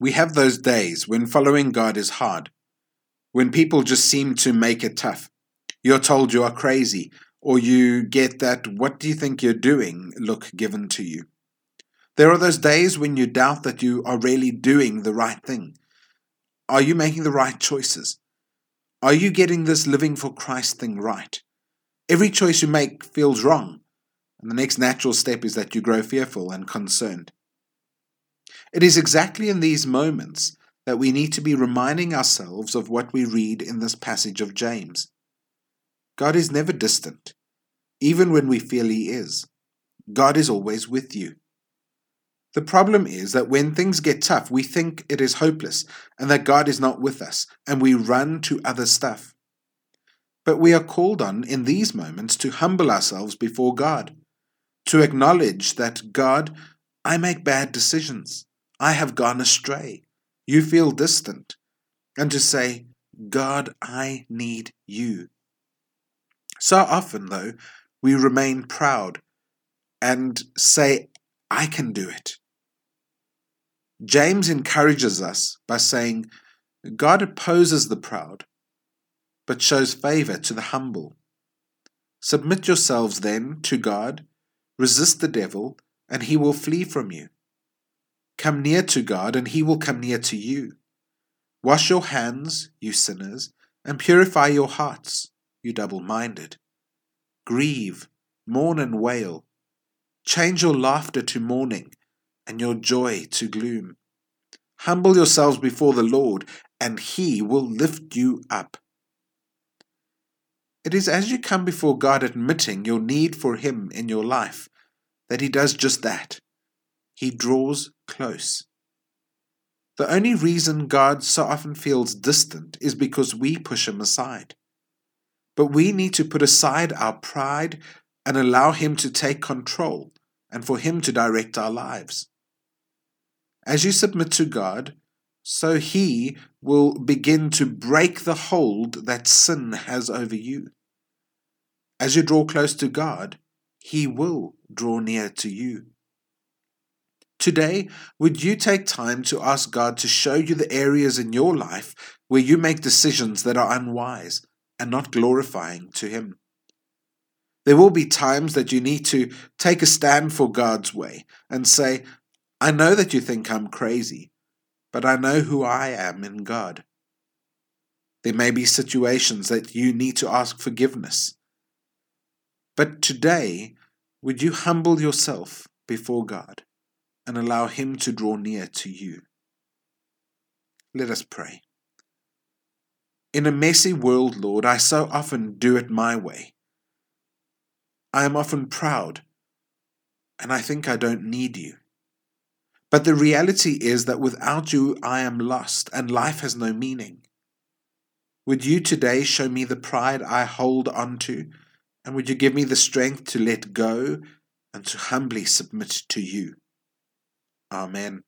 We have those days when following God is hard, when people just seem to make it tough. You're told you are crazy, or you get that what do you think you're doing look given to you. There are those days when you doubt that you are really doing the right thing. Are you making the right choices? Are you getting this living for Christ thing right? Every choice you make feels wrong, and the next natural step is that you grow fearful and concerned. It is exactly in these moments that we need to be reminding ourselves of what we read in this passage of James. God is never distant, even when we feel He is. God is always with you. The problem is that when things get tough, we think it is hopeless and that God is not with us, and we run to other stuff. But we are called on in these moments to humble ourselves before God, to acknowledge that God, I make bad decisions. I have gone astray. You feel distant. And to say, God, I need you. So often, though, we remain proud and say, I can do it. James encourages us by saying, God opposes the proud, but shows favor to the humble. Submit yourselves then to God, resist the devil, and he will flee from you. Come near to God, and he will come near to you. Wash your hands, you sinners, and purify your hearts, you double minded. Grieve, mourn, and wail. Change your laughter to mourning, and your joy to gloom. Humble yourselves before the Lord, and he will lift you up. It is as you come before God admitting your need for him in your life that he does just that he draws close. The only reason God so often feels distant is because we push him aside. But we need to put aside our pride and allow him to take control and for him to direct our lives. As you submit to God, so he will begin to break the hold that sin has over you. As you draw close to God, he will draw near to you. Today, would you take time to ask God to show you the areas in your life where you make decisions that are unwise and not glorifying to Him? There will be times that you need to take a stand for God's way and say, I know that you think I'm crazy, but I know who I am in God. There may be situations that you need to ask forgiveness. But today, would you humble yourself before God? And allow Him to draw near to you. Let us pray. In a messy world, Lord, I so often do it my way. I am often proud, and I think I don't need you. But the reality is that without you, I am lost, and life has no meaning. Would you today show me the pride I hold onto, and would you give me the strength to let go and to humbly submit to you? Amen.